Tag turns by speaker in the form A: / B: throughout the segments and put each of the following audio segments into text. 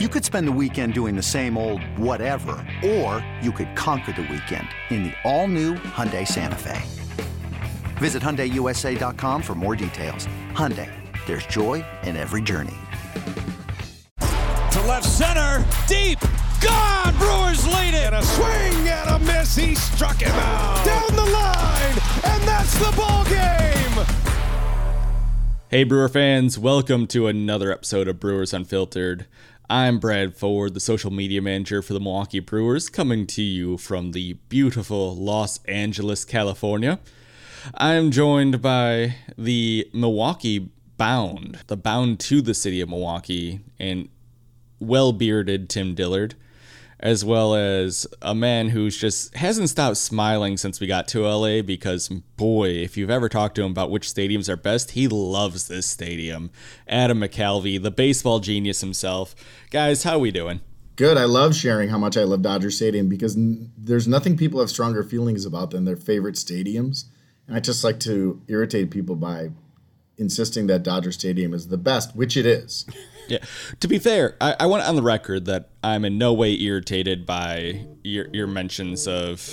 A: You could spend the weekend doing the same old whatever, or you could conquer the weekend in the all-new Hyundai Santa Fe. Visit HyundaiUSA.com for more details. Hyundai, there's joy in every journey.
B: To left center, deep, gone! Brewers lead it!
C: And a swing and a miss, he struck him out! Down the line, and that's the ball game!
D: Hey Brewer fans, welcome to another episode of Brewers Unfiltered. I'm Brad Ford, the social media manager for the Milwaukee Brewers, coming to you from the beautiful Los Angeles, California. I'm joined by the Milwaukee Bound, the bound to the city of Milwaukee, and well bearded Tim Dillard, as well as a man who's just hasn't stopped smiling since we got to LA because boy, if you've ever talked to him about which stadiums are best, he loves this stadium. Adam McCalvy, the baseball genius himself. Guys, how we doing?
E: Good. I love sharing how much I love Dodger Stadium because n- there's nothing people have stronger feelings about than their favorite stadiums. And I just like to irritate people by insisting that Dodger Stadium is the best, which it is.
D: Yeah. To be fair, I, I want on the record that I'm in no way irritated by your, your mentions of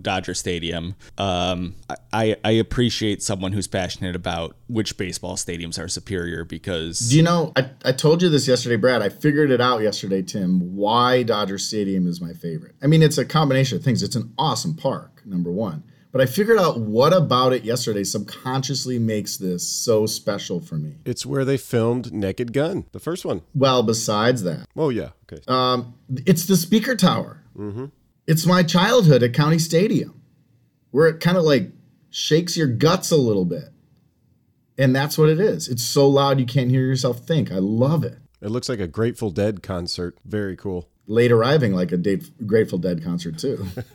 D: Dodger Stadium. Um, I, I appreciate someone who's passionate about which baseball stadiums are superior because.
E: Do you know, I, I told you this yesterday, Brad. I figured it out yesterday, Tim, why Dodger Stadium is my favorite. I mean, it's a combination of things. It's an awesome park, number one. But I figured out what about it yesterday subconsciously makes this so special for me.
C: It's where they filmed Naked Gun, the first one.
E: Well, besides that,
C: Oh, yeah. Okay.
E: um, it's the speaker tower. Mm-hmm. It's my childhood at County Stadium, where it kind of like shakes your guts a little bit. And that's what it is. It's so loud you can't hear yourself think. I love it.
C: it looks like a Grateful Dead concert. Very cool.
E: Late arriving like a date, Grateful Dead concert too.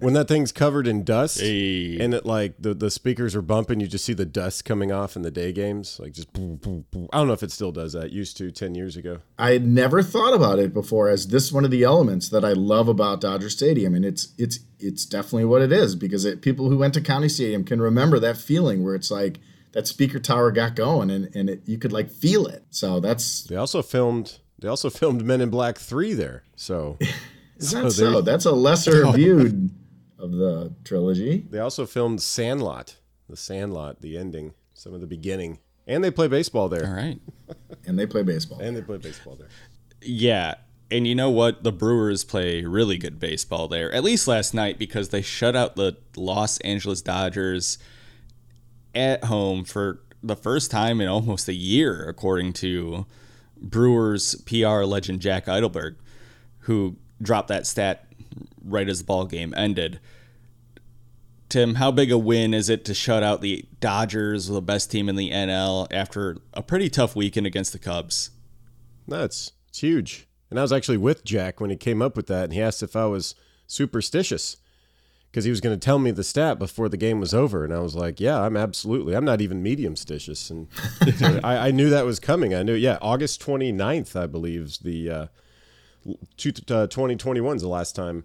C: When that thing's covered in dust
D: Hey.
C: and it like the, the speakers are bumping, you just see the dust coming off in the day games. Like just boom, boom, boom. I don't know if it still does that. Used to 10 years ago.
E: I had never thought about it before as this one of the elements that I love about Dodger Stadium, and it's it's it's definitely what it is because it, people who went to County Stadium can remember that feeling where it's like that speaker tower got going and and it, you could like feel it. So that's
C: They also filmed they also filmed Men in Black 3 there. So
E: is
C: So
E: that so? That's a lesser viewed of the trilogy.
C: they also filmed Sandlot, the Sandlot, the ending, some of the beginning. And they play baseball there.
D: All right.
E: And they play baseball.
C: And they play baseball there.
D: Yeah. And you know what? The Brewers play really good baseball there, at least last night, because they shut out the Los Angeles Dodgers at home for the first time in almost a year, according to Brewers PR legend Jack Eidelberg, who dropped that stat right as the ball game ended. Tim, how big a win is it to shut out the Dodgers, the best team in the NL, after a pretty tough weekend against the Cubs?
C: That's it's huge. And I was actually with Jack when he came up with that, and he asked if I was superstitious because he was going to tell me the stat before the game was over, and I was like, "Yeah, I'm absolutely. I'm not even medium stitious." And so I, I knew that was coming. I knew, yeah, August 29th, I believe, is the uh, two, uh, 2021 is the last time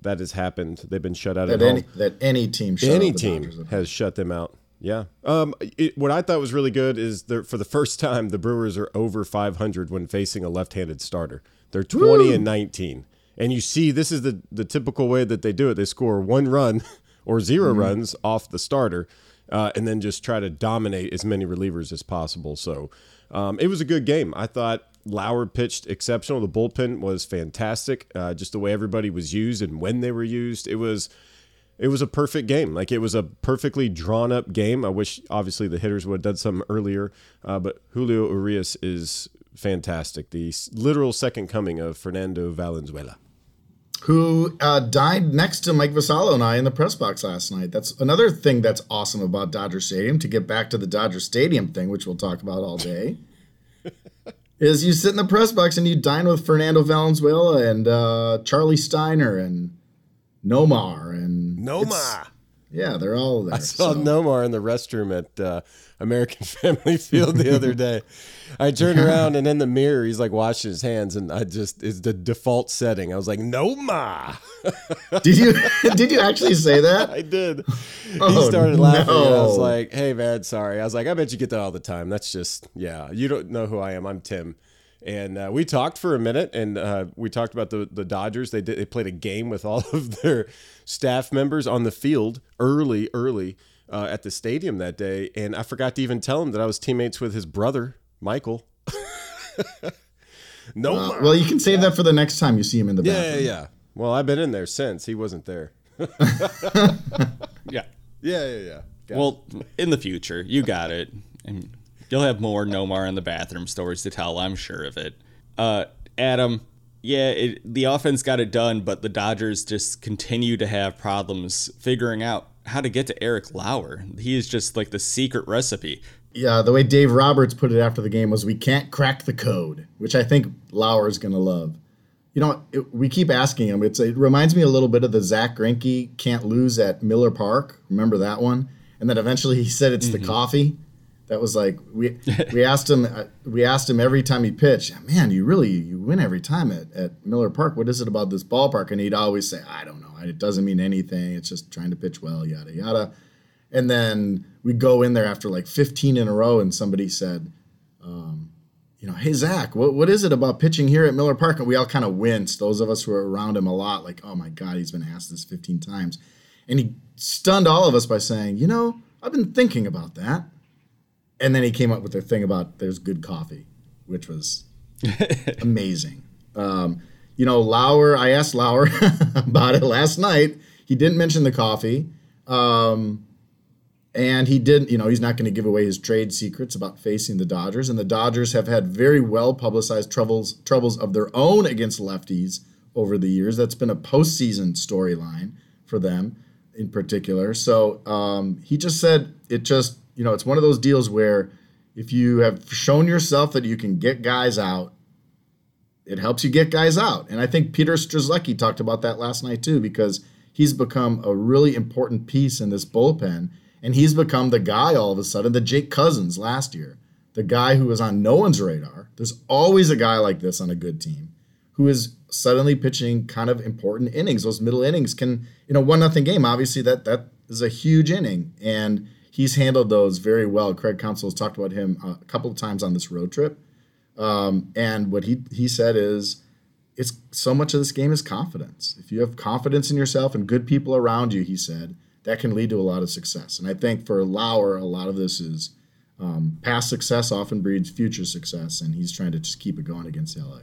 C: that has happened. They've been shut out at
E: that any that any team shut
C: any team
E: Dodgers at home.
C: has shut them out. Yeah. Um. It, what I thought was really good is they're, for the first time the Brewers are over 500 when facing a left-handed starter. They're 20 and 19, and you see this is the the typical way that they do it. They score one run or 0
E: Mm-hmm.
C: runs off the starter, uh, and then just try to dominate as many relievers as possible. So um, it was a good game. I thought Lauer pitched exceptional. The bullpen was fantastic. Uh, just the way everybody was used and when they were used, it was it was a perfect game. Like it was a perfectly drawn up game. I wish obviously the hitters would have done something earlier, uh, but Julio Urias is fantastic. The literal second coming of Fernando Valenzuela.
E: Who uh, died next to Mike Vassallo and I in the press box last night. That's another thing that's awesome about Dodger Stadium. To get back to the Dodger Stadium thing, which we'll talk about all day, is you sit in the press box and you dine with Fernando Valenzuela and uh, Charlie Steiner and Nomar and
C: Nomar.
E: Yeah, they're all there.
C: I saw
E: so.
C: Nomar in the restroom at uh, American Family Field the other day. I turned around and in the mirror, he's like washing his hands, and I just it's the default setting. I was like, Nomar.
E: Did you did you actually say that?
C: I did. he
E: Oh,
C: started laughing, and I was like, "Hey, man, sorry." I was like, "I bet you get that all the time. That's just, yeah. You don't know who I am. I'm Tim." And uh, we talked for a minute, and uh, we talked about the the Dodgers. They did, they played a game with all of their staff members on the field early, early uh, at the stadium that day, and I forgot to even tell him that I was teammates with his brother Michael. no,
E: Uh, well, you can save that for the next time you see him in the
C: yeah, yeah,
E: bathroom.
C: yeah. Well, I've been in there since he wasn't there.
D: Yeah.
C: Yeah, yeah, yeah. Got
D: Well, in the future, you got it. And you'll have more Nomar in the bathroom stories to tell, I'm sure of it. Uh, Adam, yeah, it, the offense got it done, but the Dodgers just continue to have problems figuring out how to get to Eric Lauer. He is just like the secret recipe.
E: Yeah, the way Dave Roberts put it after the game was, "We can't crack the code," which I think Lauer's gonna love. You know, it, we keep asking him. It's it reminds me a little bit of the Zack Greinke can't lose at Miller Park. Remember that one? And then eventually he said it's the coffee. That was like we we asked him uh, we asked him every time he pitched. Man, you really you win every time at, at Miller Park. What is it about this ballpark? And he'd always say, I don't know. It doesn't mean anything. It's just trying to pitch well. Yada yada. And then we go in there after like 15 in a row, and somebody said, um, you know, hey Zack, what what is it about pitching here at Miller Park? And we all kind of winced. Those of us who were around him a lot, like, oh my God, he's been asked this 15 times, and he stunned all of us by saying, you know, I've been thinking about that. And then he came up with the thing about there's good coffee, which was amazing. Um, you know, Lauer, I asked Lauer about it last night. He didn't mention the coffee. Um, and he didn't, you know, he's not going to give away his trade secrets about facing the Dodgers. And the Dodgers have had very well publicized troubles troubles of their own against lefties over the years. That's been a postseason storyline for them in particular. So um, he just said it just, you know, it's one of those deals where if you have shown yourself that you can get guys out, it helps you get guys out. And I think Peter Strzelecki talked about that last night too, because he's become a really important piece in this bullpen. And he's become the guy all of a sudden, the Jake Cousins last year, the guy who was on no one's radar. There's always a guy like this on a good team who is suddenly pitching kind of important innings. Those middle innings can, in a one nothing game, obviously that that is a huge inning. And he's handled those very well. Craig Counsell has talked about him a couple of times on this road trip. Um, and what he he said is it's so much of this game is confidence. If you have confidence in yourself and good people around you, he said, that can lead to a lot of success. And I think for Lauer, a lot of this is um, past success often breeds future success, and he's trying to just keep it going against LA.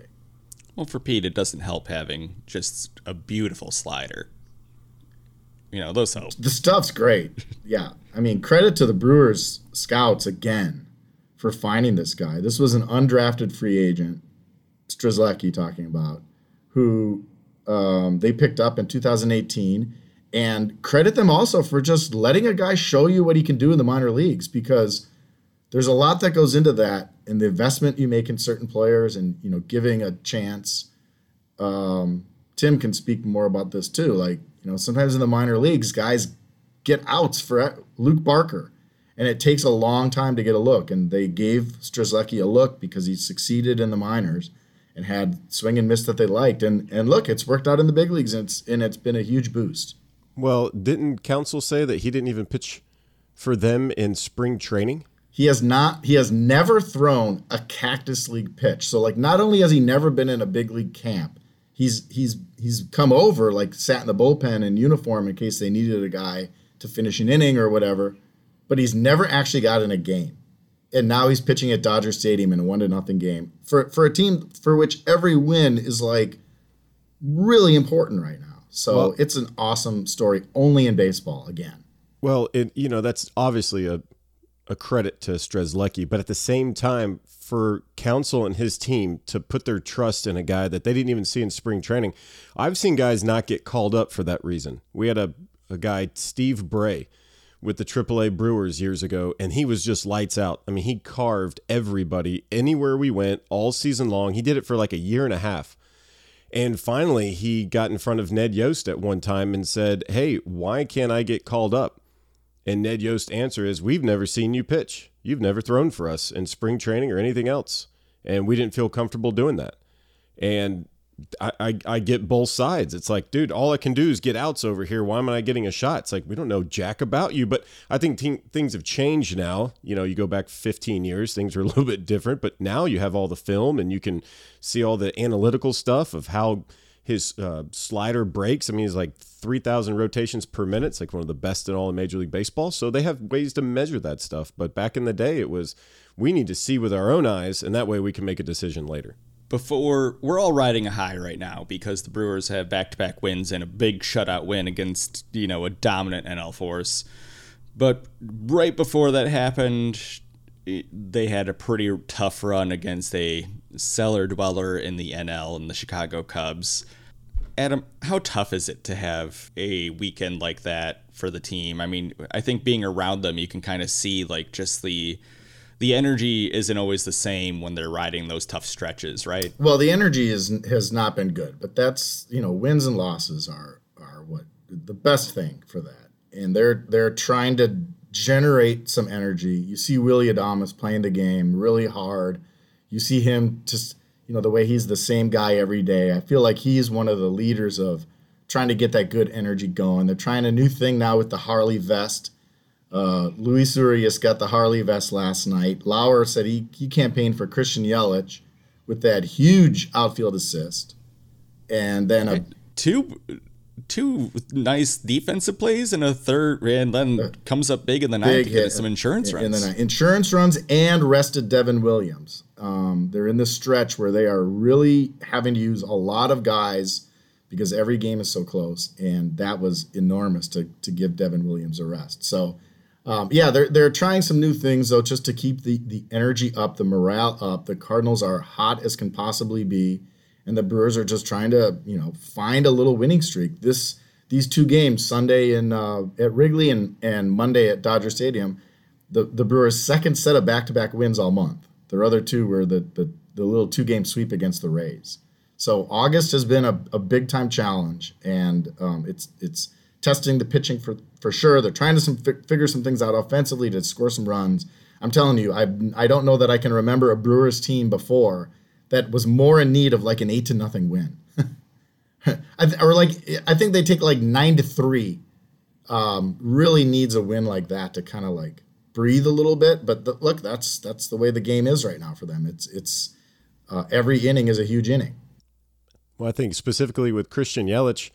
D: Well, for Pete, it doesn't help having just a beautiful slider. You know, those help.
E: The stuff's great. Yeah. I mean, credit to the Brewers scouts again for finding this guy. This was an undrafted free agent, Strzelecki talking about, who um, they picked up in 2018. And credit them also for just letting a guy show you what he can do in the minor leagues because there's a lot that goes into that in the investment you make in certain players and you know giving a chance. Um, Tim can speak more about this too. Like you know, sometimes in the minor leagues, guys get outs for Luke Barker, and it takes a long time to get a look. And they gave Strzelecki a look because he succeeded in the minors and had swing and miss that they liked. And and look, it's worked out in the big leagues, and it's and it's been a huge boost.
C: Well, didn't Counsell say that he didn't even pitch for them in spring training?
E: He has not. He has never thrown a Cactus League pitch. So like, not only has he never been in a big league camp, he's he's he's come over like sat in the bullpen in uniform in case they needed a guy to finish an inning or whatever. But he's never actually got in a game, and now he's pitching at Dodger Stadium in a one to nothing game for for a team for which every win is like really important right now. So
C: Well-
E: it's an awesome story, only in baseball again.
C: Well, it you know that's obviously a a credit to Strzelecki, but at the same time, for Counsell and his team to put their trust in a guy that they didn't even see in spring training, I've seen guys not get called up for that reason. We had a a guy Steve Bray with the AAA Brewers years ago, and he was just lights out. I mean, he carved everybody anywhere we went all season long. He did it for like a year and a half. And finally, he got in front of Ned Yost at one time and said, Hey, why can't I get called up? And Ned Yost's answer is, We've never seen you pitch. You've never thrown for us in spring training or anything else. And we didn't feel comfortable doing that. And I, I, I get both sides. It's like, dude, all I can do is get outs over here. Why am I getting a shot? It's like we don't know jack about you. But I think things have changed now. You know, you go back 15 years, things are a little bit different. But now you have all the film and you can see all the analytical stuff of how his uh, slider breaks. I mean, he's like 3,000 rotations per minute. It's like one of the best in all of Major League Baseball. So they have ways to measure that stuff. But back in the day, it was we need to see with our own eyes, and that way we can make a decision later.
D: Before we're all riding a high right now because the Brewers have back-to-back wins and a big shutout win against you know a dominant NL force. But right before that happened, they had a pretty tough run against a cellar dweller in the NL and the Chicago Cubs. Adam, how tough is it to have a weekend like that for the team? I mean, I think being around them, you can kind of see like just the the energy isn't always the same when they're riding those tough stretches, right?
E: Well, the energy is has not been good, but that's you know wins and losses are are what the best thing for that, and they're they're trying to generate some energy. You see Willy Adames playing the game really hard. You see him just you know the way he's the same guy every day. I feel like he's one of the leaders of trying to get that good energy going. They're trying a new thing now with the Harley vest uh, Luis Urias got the Harley vest last night. Lauer said he, he campaigned for Christian Yelich with that huge outfield assist. And then a
D: two two nice defensive plays and a third and then uh, comes up big in the ninth to get some insurance runs. In the
E: ninth. Insurance runs and rested Devin Williams. Um, they're in this stretch where they are really having to use a lot of guys because every game is so close, and that was enormous to to give Devin Williams a rest. So um, yeah, they're they're trying some new things though, just to keep the the energy up, the morale up. The Cardinals are hot as can possibly be, and the Brewers are just trying to you know find a little winning streak. This these two games, Sunday in uh, at Wrigley and and Monday at Dodger Stadium, the the Brewers' second set of back to back wins all month. Their other two were the the, the little two game sweep against the Rays. So August has been a, a big time challenge, and um, it's it's testing the pitching for for sure. They're trying to some, figure some things out offensively to score some runs. I'm telling you, I I don't know that I can remember a Brewers team before that was more in need of like an eight to nothing win, or like I think they take like nine to three. Um, really needs a win like that to kind of like breathe a little bit. But the, look, that's that's the way the game is right now for them. It's it's uh, every inning is a huge inning.
C: Well, I think specifically with Christian Yelich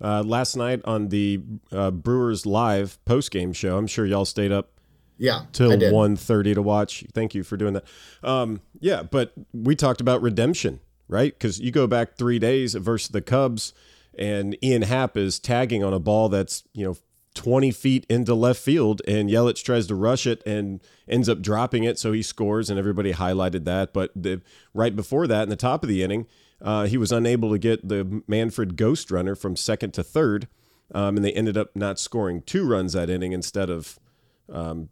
C: uh, last night on the uh, Brewers live post game show. I'm sure y'all stayed up.
E: Yeah,
C: till 1.30 to watch. Thank you for doing that. Um, yeah, but we talked about redemption, right? Because you go back three days versus the Cubs, and Ian Happ is tagging on a ball that's you know 20 feet into left field, and Yelich tries to rush it and ends up dropping it, so he scores, and everybody highlighted that. But the, right before that, in the top of the inning, uh, he was unable to get the Manfred Ghost runner from second to third, um, and they ended up not scoring two runs that inning instead of um,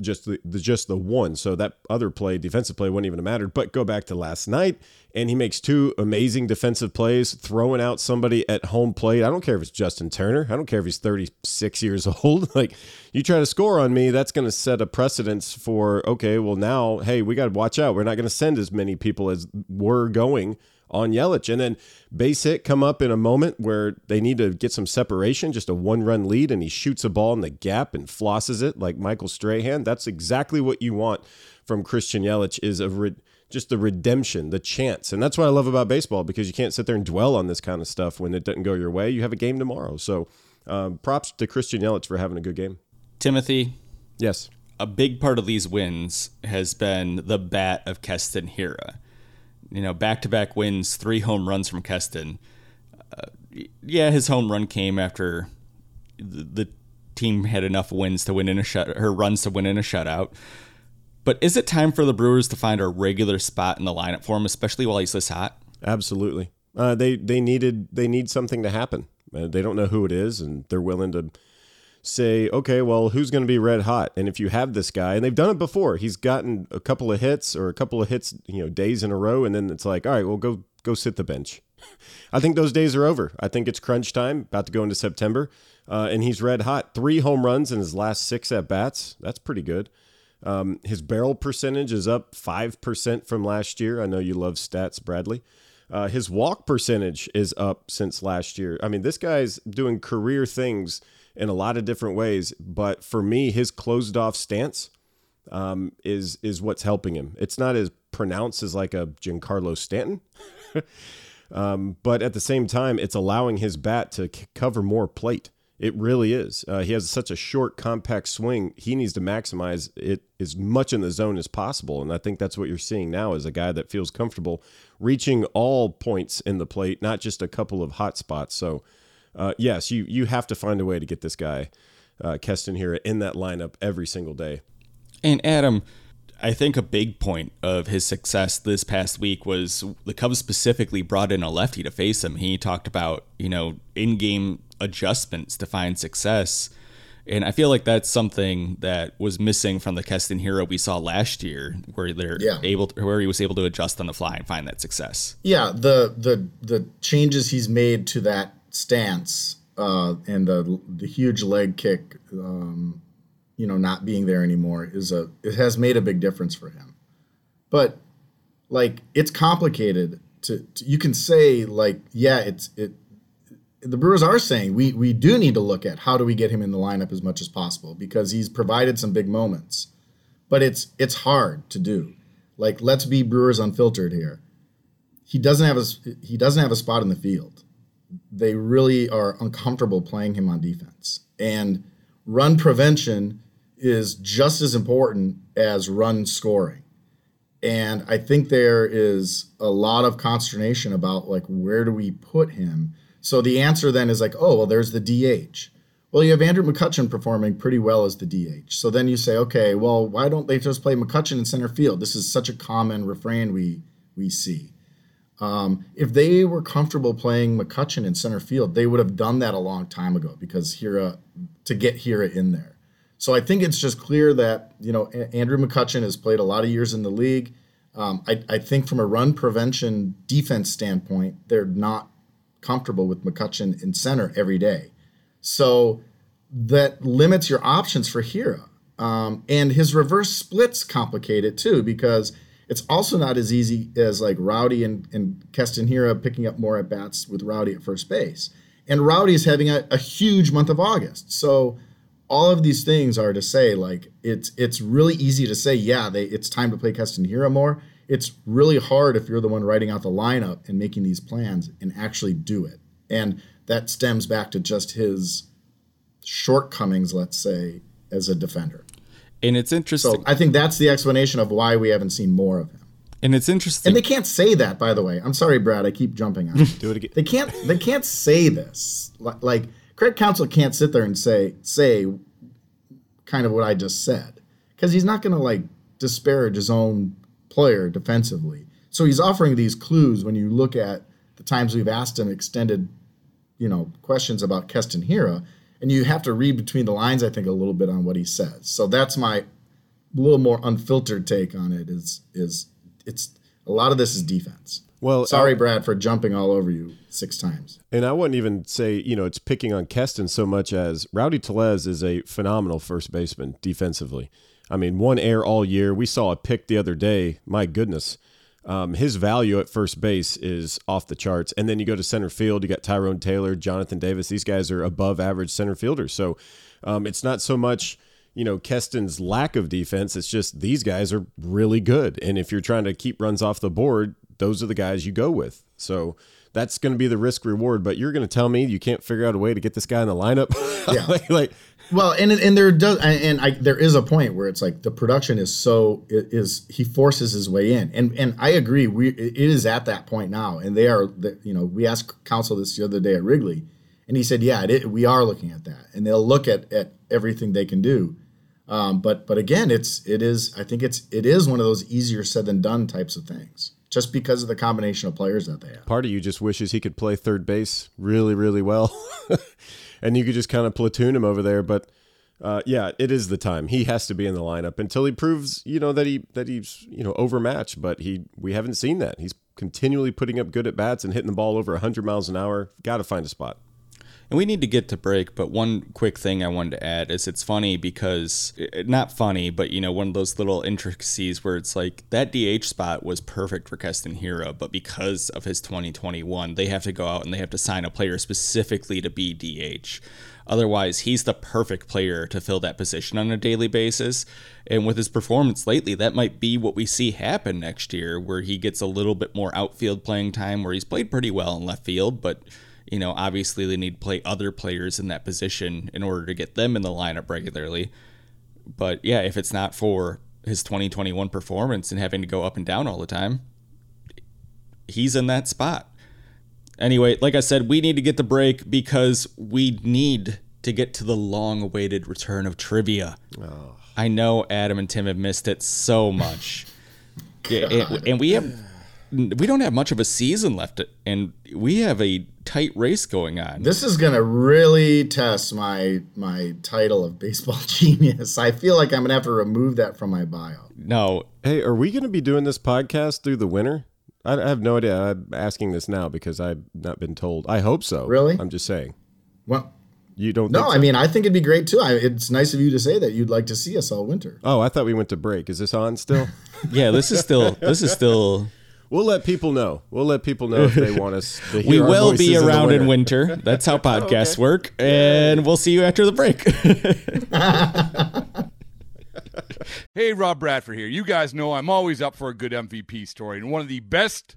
C: just the, the, just the one. So that other play, defensive play, wouldn't even have mattered. But go back to last night, and he makes two amazing defensive plays, throwing out somebody at home plate. I don't care if it's Justin Turner. I don't care if he's 36 years old. like you try to score on me, that's going to set a precedence for okay. Well, now hey, we got to watch out. We're not going to send as many people as we're going on Yelich. And then base hit come up in a moment where they need to get some separation, just a one run lead, and he shoots a ball in the gap and flosses it like Michael Strahan. That's exactly what you want from Christian Yelich is a re- just the redemption, the chance. And that's what I love about baseball because you can't sit there and dwell on this kind of stuff when it doesn't go your way. You have a game tomorrow. So um, props to Christian Yelich for having a good game.
D: Timothy.
C: Yes.
D: A big part of these wins has been the bat of Keston Hiura you know, back to back wins, three home runs from Keston. Uh, yeah, his home run came after the, the, team had enough wins to win in a shut, her runs to win in a shutout. But is it time for the Brewers to find a regular spot in the lineup for him, especially while he's this hot?
C: Absolutely. Uh, they they needed they need something to happen. Uh, they don't know who it is, and they're willing to say, okay, well, who's going to be red hot? And if you have this guy, and they've done it before, he's gotten a couple of hits or a couple of hits, you know, days in a row, and then it's like, all right, well, go go sit the bench. I think those days are over. I think it's crunch time, about to go into September, uh, and he's red hot. Three home runs in his last six at bats. That's pretty good. Um, his barrel percentage is up five percent from last year. I know you love stats, Bradley. Uh, his walk percentage is up since last year. I mean, this guy's doing career things in a lot of different ways, but for me, his closed off stance um, is is what's helping him. It's not as pronounced as like a Giancarlo Stanton, um, but at the same time, it's allowing his bat to c- cover more plate. It really is. Uh, he has such a short, compact swing. He needs to maximize it as much in the zone as possible, and I think that's what you're seeing now is a guy that feels comfortable reaching all points in the plate, not just a couple of hot spots. So, uh, yes, you you have to find a way to get this guy, uh, Keston Hiura, in that lineup every single day.
D: And Adam, I think a big point of his success this past week was the Cubs specifically brought in a lefty to face him. He talked about, you know, in game adjustments to find success. And I feel like that's something that was missing from the Keston Hiura we saw last year, where they're
E: Yeah.
D: able to, where he was able to adjust on the fly and find that success.
E: Yeah, the the the changes he's made to that stance uh, and the the huge leg kick, um, you know, not being there anymore is a it has made a big difference for him. But like it's complicated to, to you can say like yeah it's it the Brewers are saying we we do need to look at how do we get him in the lineup as much as possible because he's provided some big moments, but it's it's hard to do. Like let's be Brewers unfiltered here. He doesn't have a he doesn't have a spot in the field. They really are uncomfortable playing him on defense, and run prevention is just as important as run scoring. And I think there is a lot of consternation about like where do we put him. So the answer then is like, oh well, there's the DH. Well, you have Andrew McCutchen performing pretty well as the DH. So then you say, okay, well, why don't they just play McCutchen in center field? This is such a common refrain we we see. Um, if they were comfortable playing McCutchen in center field, they would have done that a long time ago because Hiura to get Hiura in there. So I think it's just clear that you know Andrew McCutchen has played a lot of years in the league. Um, I, I think from a run prevention defense standpoint, they're not comfortable with McCutchen in center every day. So that limits your options for Hiura. Um, and his reverse splits complicate it too because it's also not as easy as like Rowdy and, and Keston Hiura picking up more at bats with Rowdy at first base. And Rowdy is having a, a huge month of August. So all of these things are to say like it's it's really easy to say yeah they it's time to play Keston Hiura more. It's really hard if you're the one writing out the lineup and making these plans and actually do it. And that stems back to just his shortcomings, let's say, as a defender.
D: And it's interesting.
E: So I think that's the explanation of why we haven't seen more of him.
D: and it's interesting.
E: And they can't say that, by the way. I'm sorry, Brad. I keep jumping on.
C: Do it again.
E: they can't. They can't say this. Like Craig Counsell can't sit there and say say kind of what I just said because he's not going to like disparage his own player defensively. So he's offering these clues when you look at the times we've asked him extended, you know, questions about Keston Hiura, and you have to read between the lines. I think a little bit on what he says. So that's my little more unfiltered take on it. Is is it's a lot of this is defense.
C: Well,
E: Sorry, Brad, for jumping all over you six times.
C: And I wouldn't even say, you know, it's picking on Keston so much as Rowdy Tellez is a phenomenal first baseman defensively. I mean, one air all year. We saw a pick the other day. My goodness. Um, his value at first base is off the charts. And then you go to center field, you got Tyrone Taylor, Jonathan Davis. These guys are above average center fielders. So um, it's not so much, you know, Keston's lack of defense. It's just these guys are really good. And if you're trying to keep runs off the board, those are the guys you go with. So that's going to be the risk reward. But you're going to tell me you can't figure out a way to get this guy in the lineup?
E: Yeah.
C: like, like,
E: Well, and and there does and I there is a point where it's like the production is so is he forces his way in, and and I agree. We it is at that point now, and they are you know we asked Counsell this the other day at Wrigley, and he said yeah it, we are looking at that, and they'll look at at everything they can do. Um, but but again, it's it is I think it's it is one of those easier said than done types of things, just because of the combination of players that they have.
C: part of you just wishes he could play third base really, really well. and you could just kind of platoon him over there. But uh, yeah, it is the time. He has to be in the lineup until he proves, you know, that he that he's, you know, overmatched. But he we haven't seen that. He's continually putting up good at bats and hitting the ball over 100 miles an hour. Got to find a spot.
D: And we need to get to break, but one quick thing I wanted to add is it's funny because eh, not funny, but you know, one of those little intricacies where it's like that DH spot was perfect for Keston Hiura, but because of his 2021, they have to go out and they have to sign a player specifically to be DH. Otherwise, he's the perfect player to fill that position on a daily basis. And with his performance lately, that might be what we see happen next year, where he gets a little bit more outfield playing time, where he's played pretty well in left field, but you know, obviously they need to play other players in that position in order to get them in the lineup regularly. But yeah, if it's not for his 2021 performance and having to go up and down all the time, he's in that spot. Anyway, like I said, we need to get the break because we need to get to the long awaited return of trivia. Oh. I know Adam and Tim have missed it so much. and, and we have we don't have much of a season left and we have a tight race going on.
E: This is going to really test my my title of baseball genius. I feel like I'm going to have to remove that from my bio.
D: No.
C: Hey, are we going to be doing this podcast through the winter? I have no idea. I'm asking this now because I've not been told. I hope so.
E: Really?
C: I'm just saying.
E: Well,
C: you don't.
E: No,
C: so?
E: I mean I think it'd be great too. I, it's nice of you to say that you'd like to see us all winter.
C: Oh, I thought we went to break. Is this on still?
D: yeah, this is still. This is still.
C: We'll let people know. We'll let people know if they want us. To
D: we will be around in, in, winter. That's how oh, podcasts okay. work, and we'll see you after the break.
F: hey, Rob Bradford here. You guys know I'm always up for a good MVP story, and one of the best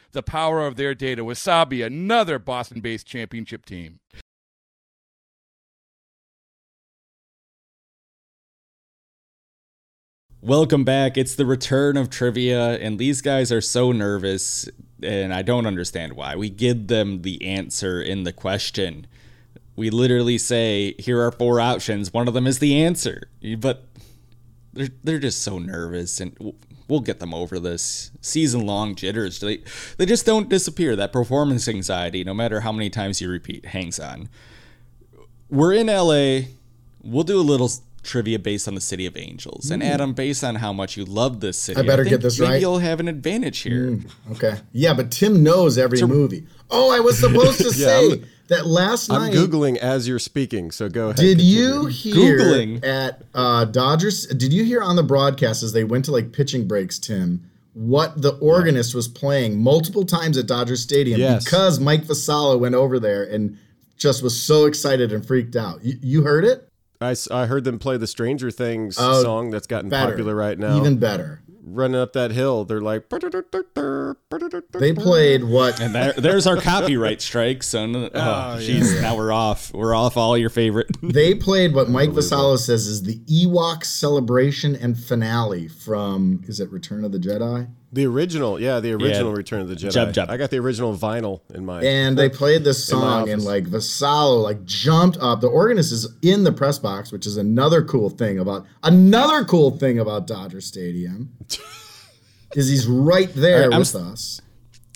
F: the power of their data. Wasabi, another Boston based championship team.
D: Welcome back. It's the return of trivia, and these guys are so nervous, and I don't understand why. We give them the answer in the question. We literally say, "Here are four options. One of them is the answer," but they're they're just so nervous, and we'll get them over this season long jitters. They they just don't disappear. That performance anxiety, no matter how many times you repeat, hangs on. We're in LA. We'll do a little trivia based on the City of Angels. Mm. And Adam, based on how much you love this city,
E: I better I get this
D: maybe
E: right.
D: You'll have an advantage here.
E: Mm, okay. Yeah, but Tim knows every so, movie. Oh, I was supposed to yeah, say I'm, that last
C: night.
E: I'm
C: googling as you're speaking, so go ahead.
E: Did continue. you hear googling. at uh, Dodgers? Did you hear on the broadcast as they went to like pitching breaks, Tim? What the organist yeah. was playing multiple times at Dodger Stadium yes. because Mike Vassallo went over there and just was so excited and freaked out. You, you heard it?
C: I, I heard them play the Stranger Things oh, song that's gotten better. popular right now.
E: Even better.
C: Running up that hill, they're like.
E: They played what?
D: And there, there's our copyright strike. So, oh, oh jeez, yeah. now we're off. We're off all your favorite.
E: they played what Mike Vassallo says is the Ewok celebration and finale from, is it Return of the Jedi?
C: The original, yeah, the original yeah. Return of the Jedi. Jub, jub. I got the original vinyl in my.
E: And they played this song, and like Vassallo like jumped up. The organist is in the press box, which is another cool thing about another cool thing about Dodger Stadium. is he's right there right, with us.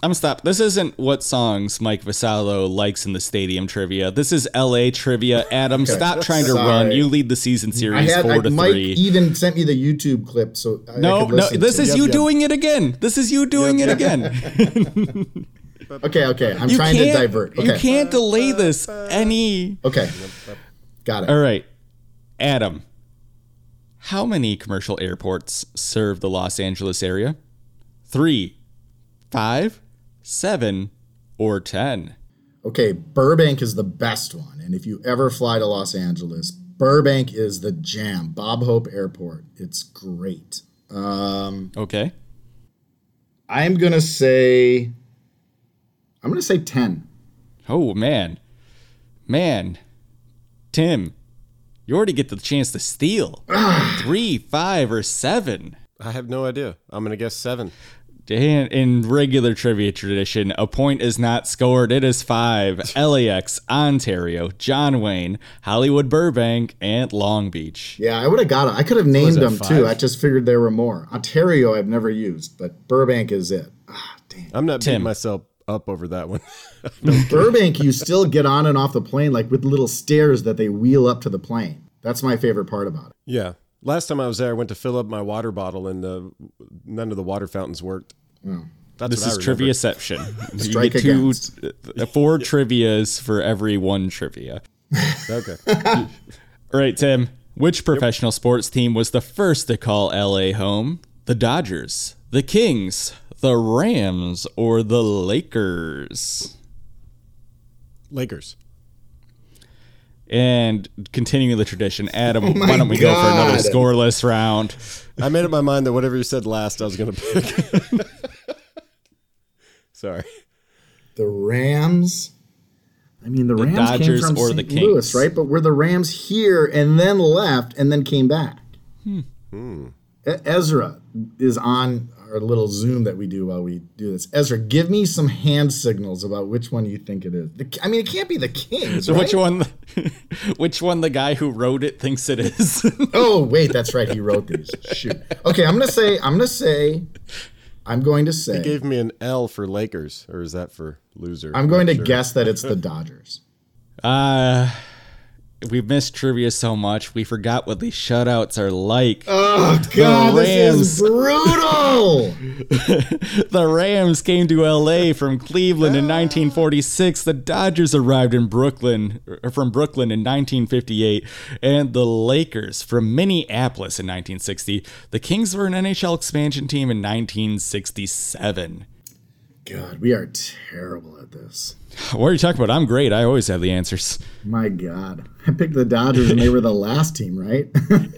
D: I'm gonna stop. This isn't what songs Mike Vassallo likes in the stadium trivia. This is LA trivia. Adam, okay. stop trying to Sorry. run. You lead the season series had, four I, to
E: Mike
D: three.
E: even sent me the YouTube clip, so
D: I, no, I no. This is you yep. doing it again. This is you doing yep. it again.
E: okay, okay. I'm you trying to divert. Okay.
D: You can't delay this any.
E: Okay, got it.
D: All right, Adam. How many commercial airports serve the Los Angeles area? Three, five seven, or 10?
E: Okay, Burbank is the best one. And if you ever fly to Los Angeles, Burbank is the jam. Bob Hope Airport. It's great. Um,
D: Okay.
E: I'm gonna say. I'm gonna say ten.
D: Oh man, man, Tim, you already get the chance to steal three, five, or seven.
C: I have no idea. I'm gonna guess seven.
D: Dan, in regular trivia tradition, a point is not scored. It is five. LAX, Ontario, John Wayne, Hollywood, Burbank, and Long Beach.
E: Yeah, I would have got it. I could have named
C: that,
E: them too. I just figured there were more. Ontario, I've never used, but Burbank is it. Ah, damn.
C: I'm not
D: Tim.
C: beating myself up over that one.
E: Burbank, you still get on and off the plane like with little stairs that they wheel up to the plane. That's my favorite part about it.
C: yeah. Last time I was there, I went to fill up my water bottle, and uh, none of the water fountains worked. That's
D: This is
C: remember.
D: triviaception. you
E: Strike
D: get two,
E: against.
D: uh, four trivias for every one trivia.
C: Okay.
D: All right, Tim. Which professional sports team was the first to call LA home? The Dodgers, the Kings, the Rams, or the Lakers?
C: Lakers.
D: And continuing the tradition, Adam, why don't we go for another scoreless round?
C: I made up my mind that whatever you said last, I was going to pick. Sorry.
E: The Rams. I mean, the, Rams
D: Dodgers
E: came from
D: or
E: St.
D: the Kings?
E: Louis, right? But were the Rams here and then left and then came back?
D: Hmm.
E: E- Ezra is on our little Zoom that we do while we do this. Ezra, give me some hand signals about which one you think it is. The, I mean, it can't be the king.
D: So
E: right?
D: which one? Which one the guy who wrote it thinks it is?
E: Oh, wait, that's right. He wrote these. Shoot. Okay, I'm gonna say. I'm gonna say. I'm going to say.
C: He gave me an L for Lakers, or is that for loser?
E: I'm going to
C: sure.
E: guess that it's the Dodgers.
D: uh we've missed trivia so much we forgot what these shutouts are like.
E: Oh God, this is brutal.
D: The Rams came to LA from Cleveland in 1946. The Dodgers arrived in Brooklyn or from Brooklyn in 1958 and the Lakers from Minneapolis in 1960. The Kings were an NHL expansion team in 1967.
E: God, we are terrible at this.
D: What are you talking about? I'm great. I always have the answers.
E: My God, I picked the Dodgers and they were the last team, right?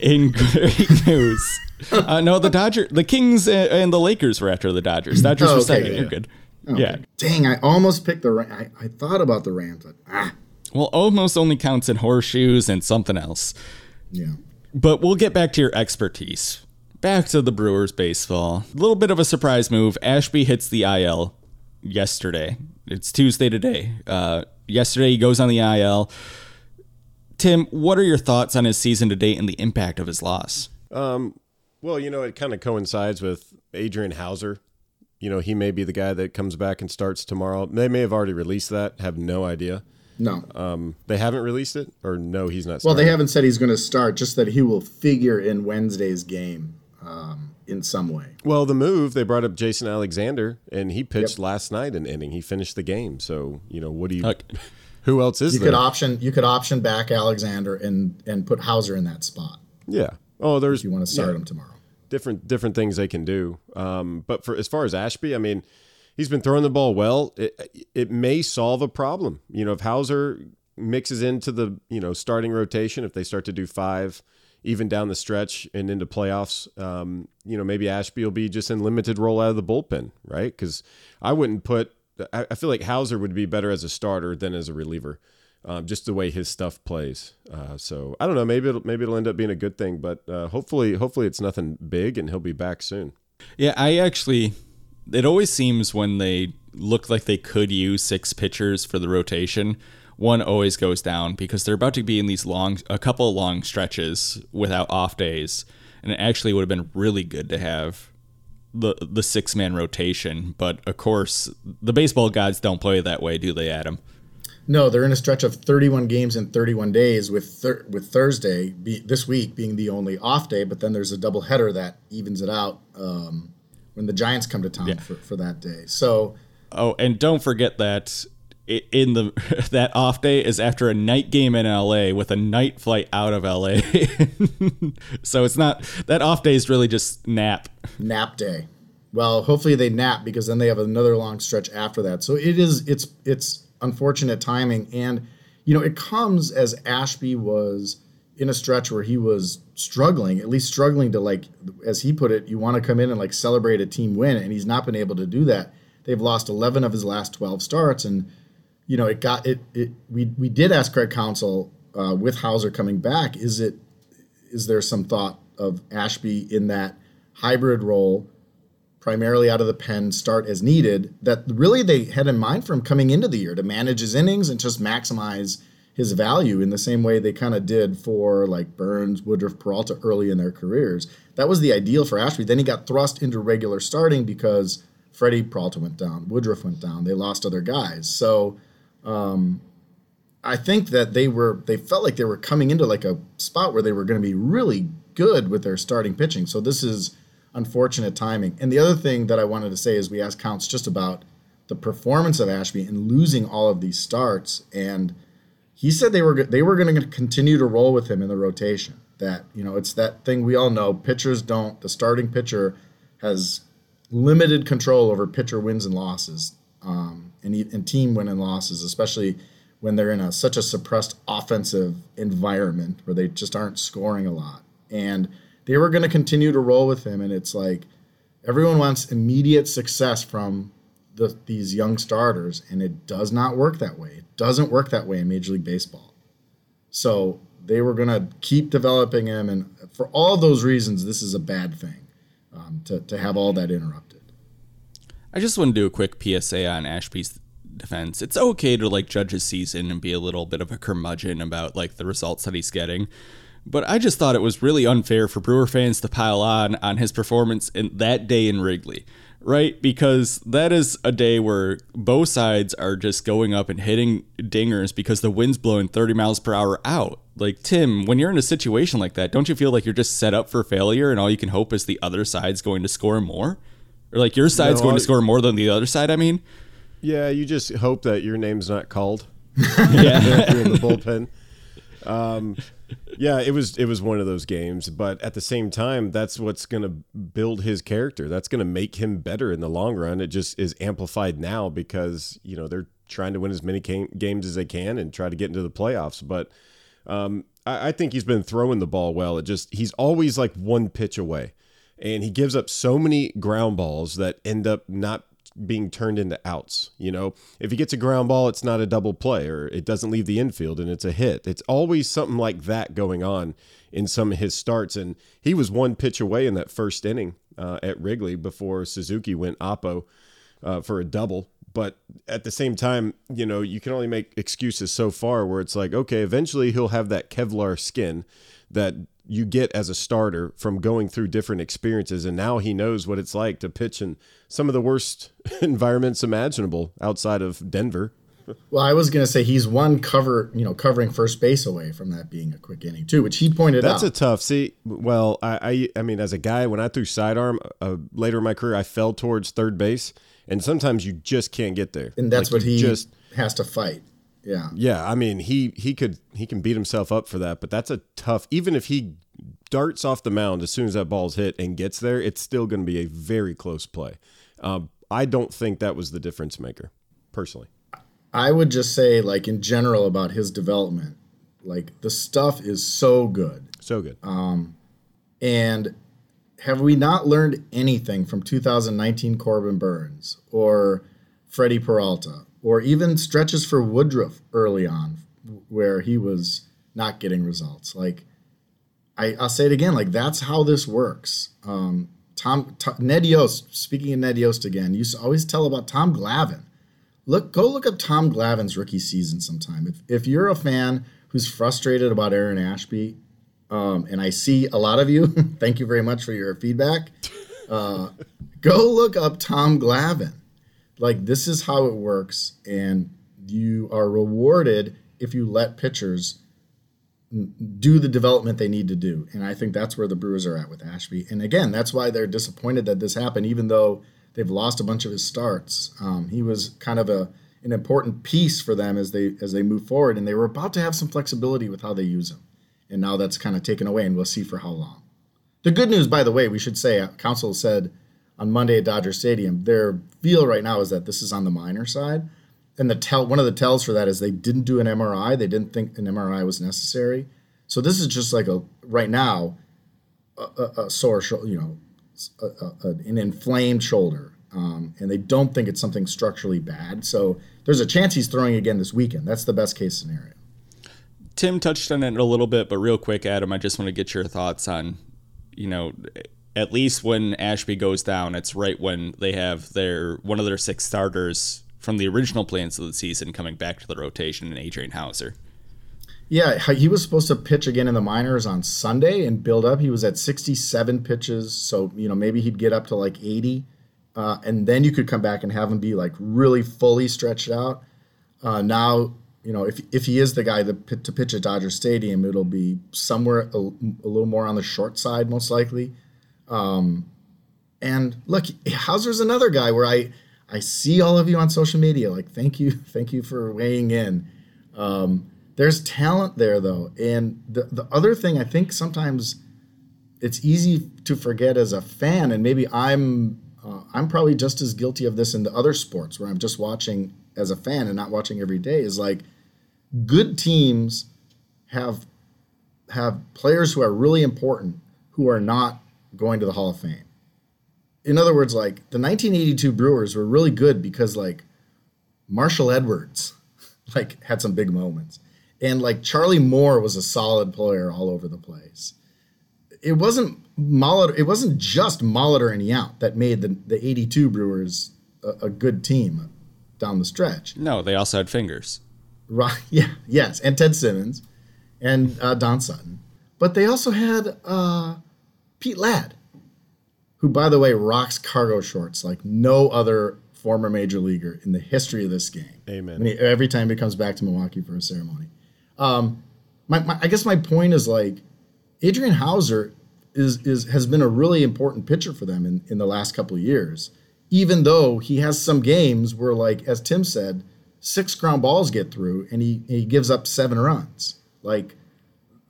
D: In great news. Uh, no, the Dodger, the Kings and the Lakers were after the Dodgers. Dodgers
E: Oh,
D: were
E: okay,
D: second.
E: yeah.
D: You're good. Yeah.
E: Dang, I almost picked the. I, I thought about the Rams, but ah,
D: Well, almost only counts in horseshoes and something else.
E: yeah.
D: But we'll get back to your expertise. Back to the Brewers baseball. A little bit of a surprise move. Ashby hits the IL yesterday. It's Tuesday today. Uh, yesterday he goes on the IL. Tim, what are your thoughts on his season to date and the impact of his loss?
C: Um, Well, you know, it kind of coincides with Adrian Houser. You know, he may be the guy that comes back and starts tomorrow. They may have already released that. Have no idea.
E: No.
C: Um, they haven't released it, or no, he's not.
E: well, they haven't said he's going to start. Just that he will figure in Wednesday's game um, in some way.
C: Well, the move they brought up Jason Alexander, and he pitched last night an inning. He finished the game. So you know, what do you?
D: Okay.
C: Who else is
E: You
C: there?
E: could option. You could option back Alexander and and put Houser in that spot
C: yeah. Oh, there's
E: if you want to start
C: yeah.
E: him tomorrow.
C: different different things they can do. Um, but for as far as Ashby, I mean, he's been throwing the ball well. It it may solve a problem. You know, if Houser mixes into the you know starting rotation, if they start to do five even down the stretch and into playoffs, um, you know, maybe Ashby will be just in limited role out of the bullpen, right? Because I wouldn't put. I, I feel like Houser would be better as a starter than as a reliever. Um, just the way his stuff plays. Uh, so I don't know. Maybe it'll maybe it'll end up being a good thing, but uh, hopefully hopefully it's nothing big and he'll be back soon.
D: Yeah, I actually. It always seems when they look like they could use six pitchers for the rotation, one always goes down because they're about to be in these long, a couple of long stretches without off days, and it actually would have been really good to have the the six man rotation. But of course, the baseball gods don't play that way, do they, Adam?
E: No, they're in a stretch of 31 games in 31 days, with thir- with Thursday be- this week being the only off day. But then there's a double header that evens it out um, when the Giants come to town for, for that day. So
D: Oh, and don't forget that in the that off day is after a night game in LA with a night flight out of LA. so it's not that off day is really just nap.
E: nap day. Well, hopefully they nap because then they have another long stretch after that. So it is it's it's unfortunate timing and you know it comes as Ashby was in a stretch where he was struggling, at least struggling to like, as he put it, you want to come in and like celebrate a team win, and he's not been able to do that. They've lost 11 of his last 12 starts, and you know it got it. it we we did ask Craig Counsell uh, with Houser coming back, is it is there some thought of Ashby in that hybrid role, primarily out of the pen, start as needed? That really they had in mind for him coming into the year to manage his innings and just maximize his value in the same way they kind of did for like Burnes, Woodruff, Peralta early in their careers. That was the ideal for Ashby. Then he got thrust into regular starting because Freddie Peralta went down, Woodruff went down. They lost other guys. So um, I think that they were they felt like they were coming into like a spot where they were going to be really good with their starting pitching. So this is unfortunate timing. And the other thing that I wanted to say is we asked Counsell just about the performance of Ashby and losing all of these starts and he said they were they were going to continue to roll with him in the rotation. That you know, it's that thing we all know. Pitchers don't. The starting pitcher has limited control over pitcher wins and losses, um, and, and team win and losses, especially when they're in a such a suppressed offensive environment where they just aren't scoring a lot. And they were going to continue to roll with him, and it's like everyone wants immediate success from the, these young starters, and it does not work that way. It doesn't work that way in Major League Baseball. So they were going to keep developing him, and for all those reasons, this is a bad thing um, to, to have all that interrupted.
D: I just want to do a quick PSA on Ashby's defense. It's okay to like judge his season and be a little bit of a curmudgeon about like the results that he's getting. But I just thought it was really unfair for Brewer fans to pile on on his performance in that day in Wrigley right? Because that is a day where both sides are just going up and hitting dingers because the wind's blowing 30 miles per hour out. Like, Tim, when you're in a situation like that, don't you feel like you're just set up for failure and all you can hope is the other side's going to score more? Or like your side's no, going to score more than the other side, I mean?
C: Yeah, you just hope that your name's not called. yeah. in the bullpen. Um, yeah, it was it was one of those games, but at the same time, that's what's going to build his character. That's going to make him better in the long run. It just is amplified now because you know they're trying to win as many games as they can and try to get into the playoffs. But um, I, I think he's been throwing the ball well. It just he's always like one pitch away, and he gives up so many ground balls that end up not being turned into outs. You know, if he gets a ground ball, it's not a double play or it doesn't leave the infield and it's a hit. It's always something like that going on in some of his starts. And he was one pitch away in that first inning uh, at Wrigley before Suzuki went oppo uh, for a double. But at the same time, you know, you can only make excuses so far where it's like, okay, eventually he'll have that Kevlar skin that you get as a starter from going through different experiences and now he knows what it's like to pitch in some of the worst environments imaginable outside of Denver.
E: Well, I was going to say he's one cover, you know, covering first base away from that being a quick inning too, which he pointed
C: That's
E: out.
C: That's a tough. See, well, I, I, I mean, as a guy, when I threw sidearm uh, later in my career, I fell towards third base, and sometimes you just can't get there.
E: And that's like what he just has to fight. Yeah.
C: Yeah, I mean, he he could he can beat himself up for that, but that's a tough even if he darts off the mound as soon as that ball's hit and gets there, it's still going to be a very close play. Um, I don't think that was the difference maker, personally.
E: I would just say, like in general, about his development, like the stuff is so good,
C: so good.
E: Um, and have we not learned anything from 2019 Corbin Burnes or Freddie Peralta or even stretches for Woodruff early on where he was not getting results? Like I, will say it again. Like that's how this works. Um, Tom, Tom, Ned Yost. Speaking of Ned Yost again, used to always tell about Tom Glavine. Look, go look up Tom Glavine's rookie season sometime. If if you're a fan who's frustrated about Aaron Ashby, um, and I see a lot of you, thank you very much for your feedback. Uh, go look up Tom Glavine. Like this is how it works, and you are rewarded if you let pitchers do the development they need to do. And I think that's where the Brewers are at with Ashby. And again, that's why they're disappointed that this happened, even though they've lost a bunch of his starts. Um, he was kind of a an important piece for them as they as they move forward, and they were about to have some flexibility with how they use him. And now that's kind of taken away, and we'll see for how long. The good news, by the way, we should say, Counsell said on Monday at Dodger Stadium, their feel right now is that this is on the minor side and the tell one of the tells for that is they didn't do an MRI. They didn't think an MRI was necessary. So this is just like a right now a, a, a sore shoulder, you know, a, an inflamed shoulder, um, and they don't think it's something structurally bad. So there's a chance he's throwing again this weekend. That's the best case scenario.
D: Tim touched on it a little bit, but real quick, Adam, I just want to get your thoughts on, you know, at least when Ashby goes down, it's right when they have their one of their six starters from the original plans of the season coming back to the rotation in Adrian Houser.
E: Yeah, he was supposed to pitch again in the minors on Sunday and build up. He was at 67 pitches, so you know maybe he'd get up to like 80, uh, and then you could come back and have him be like really fully stretched out. Uh, now, you know, if if he is the guy that, to pitch at Dodger Stadium, it'll be somewhere a, a little more on the short side, most likely. Um, and look, Houser's another guy where I I see all of you on social media. Like, thank you, thank you for weighing in. Um, there's talent there though, and the the other thing I think sometimes it's easy to forget as a fan, and maybe I'm uh, I'm probably just as guilty of this in the other sports where I'm just watching as a fan and not watching every day. Is like good teams have have players who are really important who are not going to the Hall of Fame. In other words, like the 1982 Brewers were really good because like Marshall Edwards like had some big moments and like Charlie Moore was a solid player all over the place. It wasn't Molitor, it wasn't just Molitor and Yount that made the, the 82 Brewers a, a, good team down the stretch.
D: No, they also had Fingers.
E: Right. Yeah. Yes. And Ted Simmons and uh, Don Sutton. But they also had uh, Pete Ladd, who, by the way, rocks cargo shorts like no other former major leaguer in the history of this game.
C: Amen.
E: He, every time he comes back to Milwaukee for a ceremony. Um, my, my, I guess my point is like Adrian Houser is is has been a really important pitcher for them in, in the last couple of years. Even though he has some games where, like as Tim said, six ground balls get through and he he gives up seven runs. Like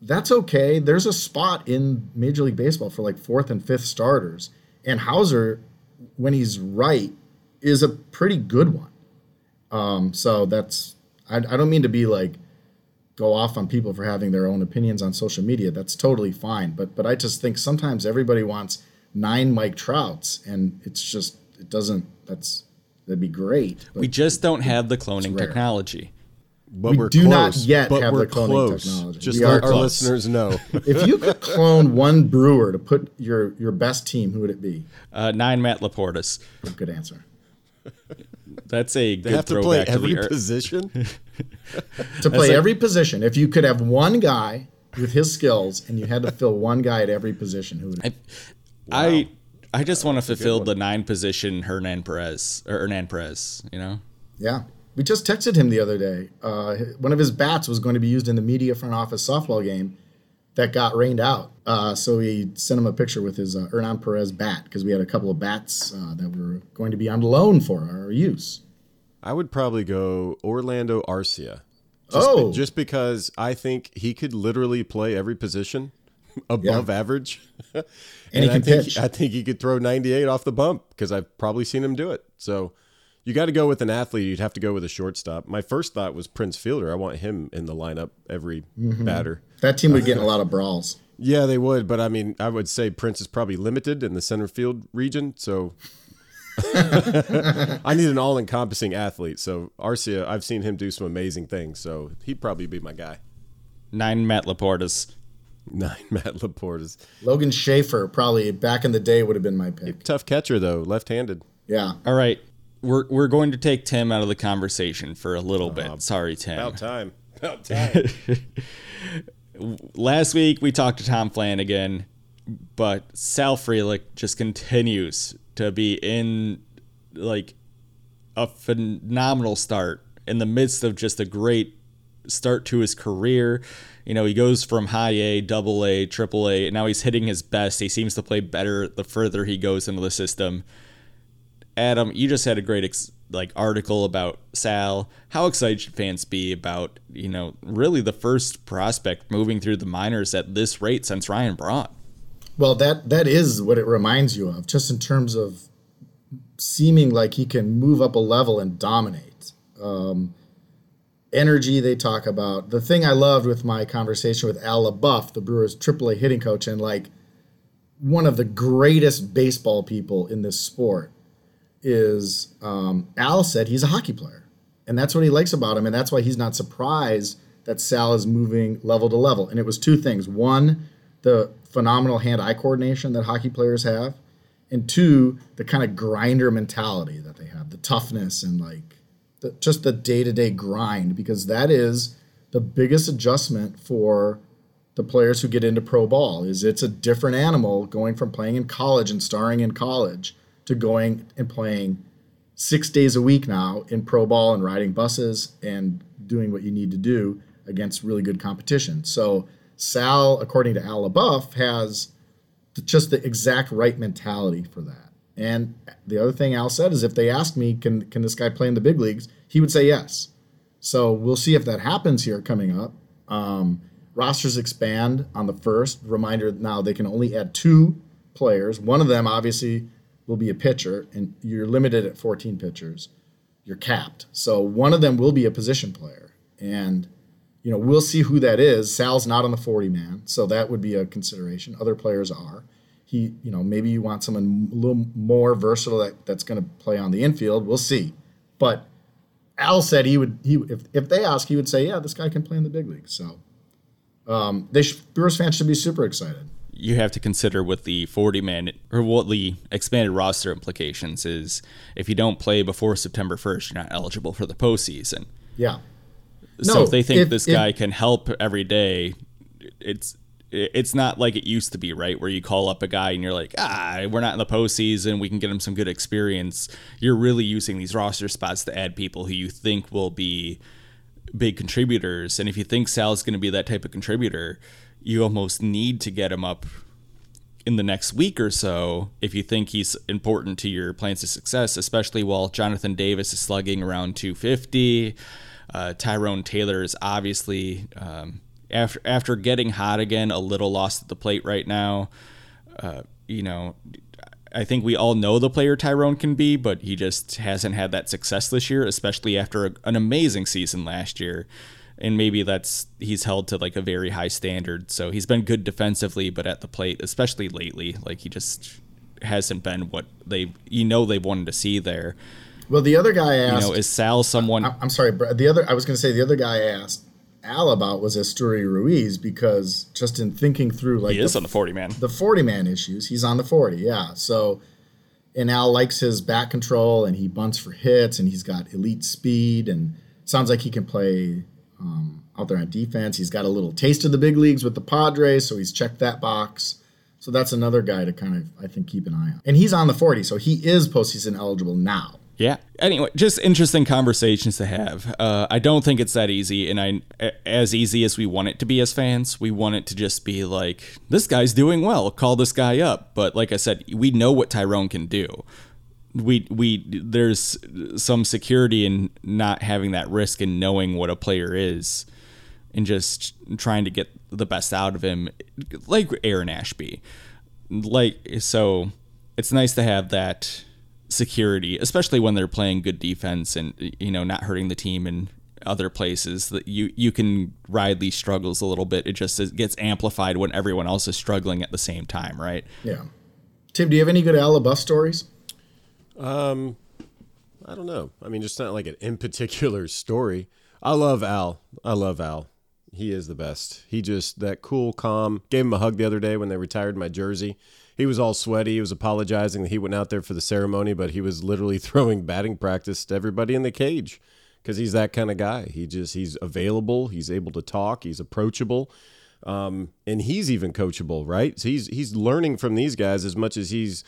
E: that's okay. There's a spot in Major League Baseball for like fourth and fifth starters, and Houser, when he's right, is a pretty good one. Um, so that's I, I don't mean to be like go off on people for having their own opinions on social media. That's totally fine. But but I just think sometimes everybody wants nine Mike Trouts, and it's just it doesn't. That's that'd be great.
D: We just don't have the cloning technology.
C: But
E: we
C: we're
E: do
C: close,
E: not yet
C: but
E: have
C: we're
E: the cloning
C: close.
E: technology.
C: Just
E: We
C: let our
E: close.
C: listeners know.
E: if you could clone one brewer to put your your best team, who would it be?
D: Uh, nine Matt LaPortas.
E: Good answer.
D: That's a
C: They
D: good
C: have to play
D: throwback to
C: every
D: the
C: position.
E: To play
D: like-
E: every position, if you could have one guy with his skills and you had to fill one guy at every position, who would it be?
D: I I just want to fulfill the nine position Hernan Perez or Hernan Perez. You know.
E: Yeah. We just texted him the other day. Uh, one of his bats was going to be used in the media front office softball game that got rained out. Uh, so we sent him a picture with his uh, Hernan Perez bat because we had a couple of bats uh, that were going to be on loan for our use.
C: I would probably go Orlando Arcia. Just,
E: Oh.
C: just because I think he could literally play every position above average. and
E: And he
C: I think,
E: pitch.
C: I think he could throw 98 off the bump because I've probably seen him do it. So you got to go with an athlete. You'd have to go with a shortstop. My first thought was Prince Fielder. I want him in the lineup every
E: Mm-hmm.
C: batter.
E: That team would get in a lot of brawls.
C: Yeah, they would, but I mean, I would say Prince is probably limited in the center field region, so I need an all-encompassing athlete. So Arcia, I've seen him do some amazing things, so he'd probably be my guy.
D: Nine Matt LaPortas.
C: Nine Matt LaPortas.
E: Logan Schafer probably back in the day would have been my pick.
C: tough catcher though, left-handed.
E: Yeah.
D: All right. We're, we're going to take Tim out of the conversation for a little bit. Oh, Sorry, Tim.
C: About time. About time.
D: Last week we talked to Tom Flanagan, but Sal Frelick just continues to be in like a phenomenal start in the midst of just a great start to his career. You know, he goes from high A, double A, triple A, and now he's hitting his best. He seems to play better the further he goes into the system. Adam, you just had a great ex- like article about Sal. How excited should fans be about you know really the first prospect moving through the minors at this rate since Ryan Braun?
E: Well, that that is what it reminds you of, just in terms of seeming like he can move up a level and dominate. Um, energy they talk about. The thing I loved with my conversation with Al LeBoeuf, the Brewers AAA hitting coach, and like one of the greatest baseball people in this sport, is um, Al said he's a hockey player. And that's what he likes about him. And that's why he's not surprised that Sal is moving level to level. And it was two things. One, the phenomenal hand eye coordination that hockey players have. And two, the kind of grinder mentality that they have, the toughness and like the, just the day to day grind, because that is the biggest adjustment for the players who get into pro ball is it's a different animal going from playing in college and starring in college to going and playing six days a week now in pro ball and riding buses and doing what you need to do against really good competition. So Sal, according to Al LeBoeuf, has just the exact right mentality for that. And the other thing Al said is if they asked me, can can this guy play in the big leagues? He would say yes. So we'll see if that happens here coming up. Um, rosters expand on the first. Reminder now they can only add two players. One of them obviously will be a pitcher, and you're limited at 14 pitchers. You're capped. So one of them will be a position player. And, you know, we'll see who that is. Sal's not on the 40 man, so that would be a consideration. Other players are. He, you know, maybe you want someone a little more versatile that, that's going to play on the infield. We'll see. But Al said he would, he if, if they ask, he would say, yeah, this guy can play in the big league. So um, they sh- Brewers fans should be super excited
D: you have to consider with the 40 man or what the expanded roster implications is if you don't play before September 1st, you're not eligible for the postseason.
E: Yeah.
D: So no, if they think if, this guy if, can help every day, it's it's not like it used to be, right? Where you call up a guy and you're like, ah, we're not in the postseason, we can get him some good experience. You're really using these roster spots to add people who you think will be big contributors. And if you think Sal's going to be that type of contributor, you almost need to get him up in the next week or so if you think he's important to your plans of success, especially while Jonathan Davis is slugging around 250. Uh, Tyrone Taylor is obviously um, after after getting hot again, a little lost at the plate right now. Uh, you know, I think we all know the player Tyrone can be, but he just hasn't had that success this year, especially after a, an amazing season last year and maybe that's he's held to like a very high standard. So he's been good defensively, but at the plate, especially lately, like he just hasn't been what they you know they wanted to see there.
E: Well, the other guy asked,
D: you know, is Sal someone?
E: I, am sorry, the other I was going to say the other guy asked Al about was Esteury Ruiz because just in thinking through like
D: he is the, on the 40 man,
E: the 40 man issues, he's on the 40, yeah. So and Al likes his back control and he bunts for hits and he's got elite speed and sounds like he can play um, out there on defense. He's got a little taste of the big leagues with the Padres, so he's checked that box. So that's another guy to kind of, I think, keep an eye on. And he's on the 40, so he is postseason eligible now.
D: Yeah. Anyway, just interesting conversations to have. Uh, I don't think it's that easy, and I, as easy as we want it to be as fans, we want it to just be like, this guy's doing well. Call this guy up. But like I said, we know what Tyrone can do we we there's some security in not having that risk and knowing what a player is and just trying to get the best out of him like Aaron Ashby. Like so it's nice to have that security especially when they're playing good defense and you know not hurting the team in other places that you you can ride these struggles a little bit. It just gets amplified when everyone else is struggling at the same time right?
E: Yeah. Tim do you have any good Al stories
C: um, I don't know. I mean, just not like an in particular story. I love Al. I love Al. He is the best. He just that cool, calm. Gave him a hug the other day when they retired my jersey. He was all sweaty. He was apologizing that he went out there for the ceremony, but he was literally throwing batting practice to everybody in the cage because he's that kind of guy. He just he's available. He's able to talk. He's approachable. Um, and he's even coachable, right? So he's he's learning from these guys as much as he's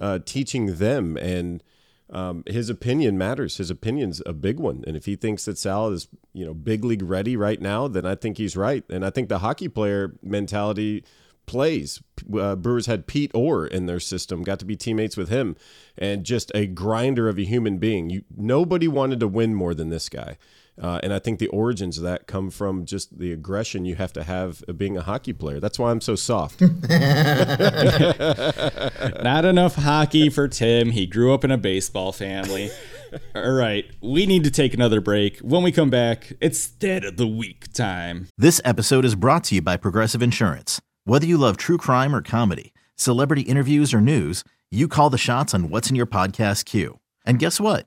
C: uh, teaching them. And um, his opinion matters. His opinion's a big one. And if he thinks that Sal is, you know, big league ready right now, then I think he's right. And I think the hockey player mentality plays. Uh, Brewers had Pete Orr in their system, got to be teammates with him, and just a grinder of a human being. You nobody wanted to win more than this guy. Uh, and I think the origins of that come from just the aggression you have to have of being a hockey player. That's why I'm so soft.
D: Not enough hockey for Tim. He grew up in a baseball family. All right, we need to take another break. When we come back, it's Stat of the Week time.
G: This episode is brought to you by Progressive Insurance. Whether you love true crime or comedy, celebrity interviews or news, you call the shots on what's in your podcast queue. And guess what?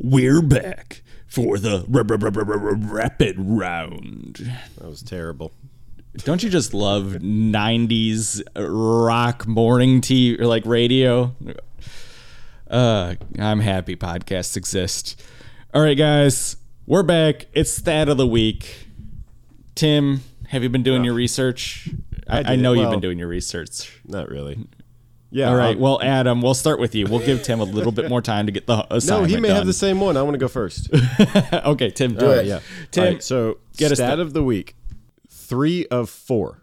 D: We're back for the rapid round.
C: That was terrible.
D: Don't you just love 90s rock morning tea or like radio? Uh, I'm happy podcasts exist. All right, guys, we're back. It's Stat of the Week. Tim, have you been doing your research? I, I,
C: did.
D: know you've been doing your research.
C: Not really. Yeah.
D: All right,
C: I'll-
D: well, Adam, we'll start with you. We'll give Tim a little bit more time to get the
C: no, he may
D: done.
C: have the same one. I want to go first.
D: okay, Tim, do
C: All
D: it.
C: right, yeah.
D: Tim,
C: All right, so
D: get us
C: stat
D: the-
C: of the week: three of four.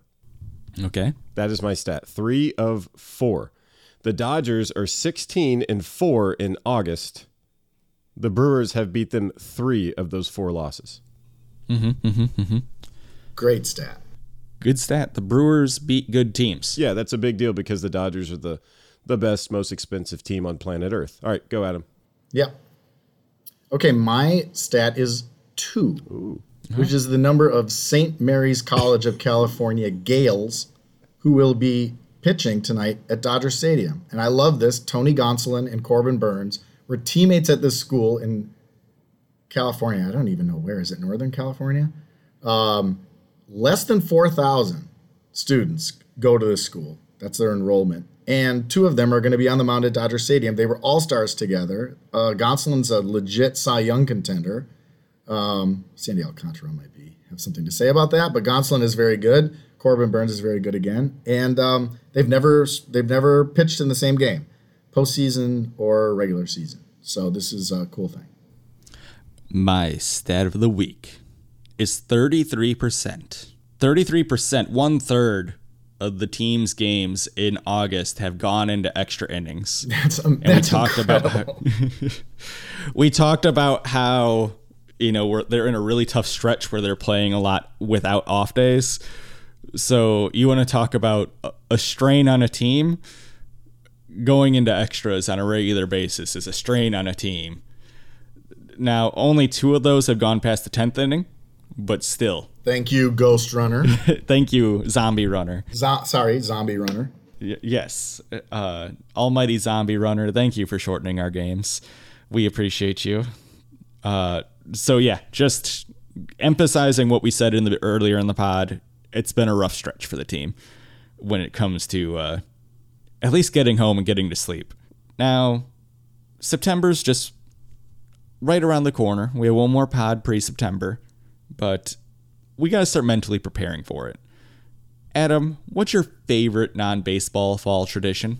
D: Okay.
C: That is my stat. Three of four. The Dodgers are 16 and four in August. The Brewers have beat them three of those four losses. Mm-hmm.
E: Great stat.
D: Good stat. The Brewers beat good teams.
C: Yeah, that's a big deal because the Dodgers are the the best, most expensive team on planet Earth. All right, go Adam.
E: Yeah. Okay, my stat is two, which is the number of St. Mary's College of California Gales who will be pitching tonight at Dodger Stadium. And I love this. Tony Gonsolin and Corbin Burnes were teammates at this school in California. I don't even know where is it, Northern California? Um, less than 4,000 students go to this school. That's their enrollment. And two of them are going to be on the mound at Dodger Stadium. They were all stars together. Uh, Gonsolin's a legit Cy Young contender. Um, Sandy Alcantara might be have something to say about that, but Gonsolin is very good. Corbin Burnes is very good again, and um, they've never they've never pitched in the same game, postseason or regular season. So this is a cool thing.
D: My stat of the week is 33%. 33%, one third of the team's games in August have gone into extra innings.
E: That's, um,
D: and we
E: that's
D: talked about how, we talked about how you know we're, they're in a really tough stretch where they're playing a lot without off days. So you want to talk about a- a strain on a team? Going into extras on a regular basis is a strain on a team. Now, only two of those have gone past the tenth inning, but still,
E: Thank you, Ghost Runner.
D: thank you, Zombie Runner.
E: Zo- sorry, Zombie Runner.
D: Y- yes, uh, Almighty Zombie Runner. Thank you for shortening our games. We appreciate you. Uh, so yeah, just emphasizing what we said in the earlier in the pod. It's been a rough stretch for the team when it comes to uh, at least getting home and getting to sleep. Now, September's just right around the corner. We have one more pod pre-September, but we got to start mentally preparing for it. Adam, what's your favorite non-baseball fall tradition?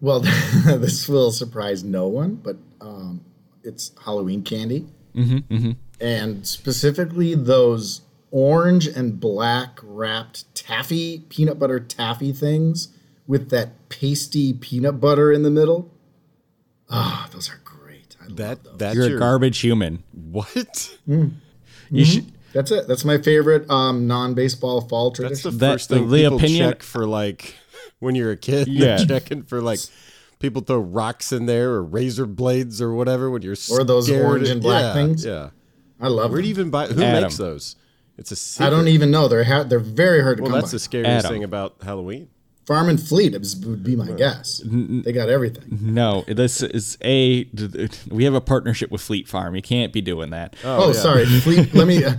E: Well, this will surprise no one, but um, it's Halloween candy. Mm-hmm, And specifically those orange and black wrapped taffy, peanut butter taffy things with that pasty peanut butter in the middle. Ah, those are great. I love
C: That
E: those.
C: that's
D: You're
C: your
D: a garbage human.
C: what?
D: You should.
E: That's it. That's my favorite um, non baseball fall
C: That's the
E: tradition.
D: That-
C: first thing
D: the
C: people
D: opinion-
C: check for like when you're a kid.
D: Yeah.
C: Checking for like people throw rocks in there or razor blades or whatever when you're
E: Or those orange and black
C: Yeah,
E: things.
C: Yeah.
E: I love
C: Where do you even buy? Who
D: Adam.
C: makes those? It's a secret.
E: I don't even know. They're ha- they're very hard to
C: Well,
E: come
C: that's
E: by.
C: the scariest
D: Adam.
C: thing about Halloween.
E: Farm and Fleet is, would be my guess. They got everything.
D: No, this is a. We have a partnership with Fleet Farm. You can't be doing that.
E: Oh, sorry. Fleet. let me. Uh,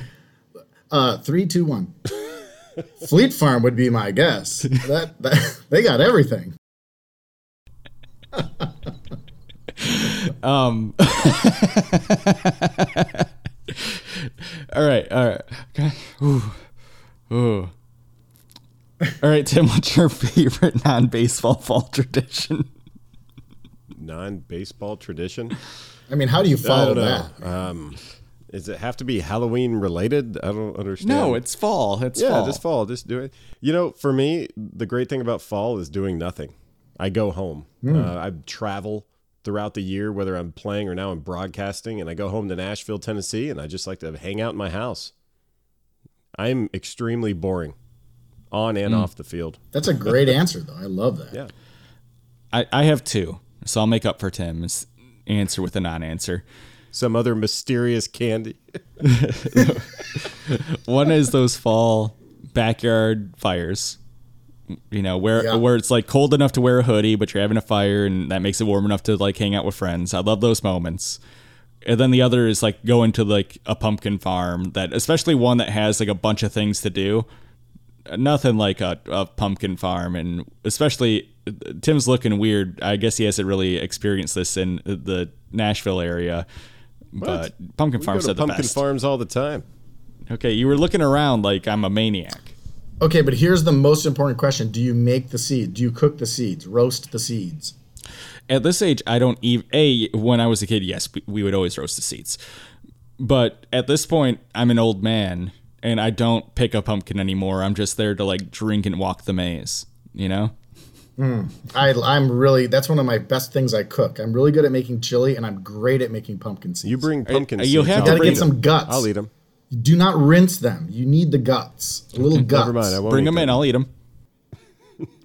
E: uh, three, two, one. Fleet Farm would be my guess. That, that they got everything.
D: Um. all right. All right. Okay. Ooh. Ooh. All right, Tim. What's your favorite non-baseball fall tradition?
C: non-baseball tradition.
E: I mean, how do you
C: I
E: follow
C: don't
E: that?
C: Um, does it have to be Halloween related? I don't understand.
D: No, it's fall. It's
C: yeah,
D: fall.
C: just fall. Just do it. You know, for me, the great thing about fall is doing nothing. I go home.
E: Hmm.
C: Uh, I travel throughout the year, whether I'm playing or now I'm broadcasting, and I go home to Nashville, Tennessee, and I just like to hang out in my house. I'm extremely boring, on and
E: Hmm.
C: off the field.
E: That's a great answer, though. I love that.
C: Yeah.
D: I, I have two, so I'll make up for Tim's answer with a non-answer.
C: Some other mysterious candy.
D: One is those fall backyard fires. You know, where
E: Yeah.
D: where it's like cold enough to wear a hoodie, but you're having a fire and that makes it warm enough to like hang out with friends. I love those moments. And then the other is like going to like a pumpkin farm that especially one that has like a bunch of things to do. Nothing like a, a pumpkin farm and especially Tim's looking weird. I guess he hasn't really experienced this in the Nashville area. But pumpkin
C: We
D: farms
C: go
D: are
C: to
D: the
C: pumpkin
D: best.
C: farms all the time.
D: Okay, you were looking around like I'm a maniac.
E: Okay, but here's the most important question: Do you make the seed? Do you cook the seeds? Roast the seeds?
D: At this age, I don't even. A, when I was a kid, yes, we- we would always roast the seeds. But at this point, I'm an old man and I don't pick a pumpkin anymore. I'm just there to like drink and walk the maze, you know? Mm.
E: I, I'm really that's one of my best things I cook. I'm really good at making chili, and I'm great at making pumpkin seeds.
C: You bring pumpkin
D: seeds. you'll have
C: I'll
D: to
E: gotta
C: eat
E: get some guts.
C: I'll eat them.
E: Do not rinse them. You need the guts, a little guts.
C: Never mind. I won't
D: Bring
C: eat
D: them in, I'll eat them.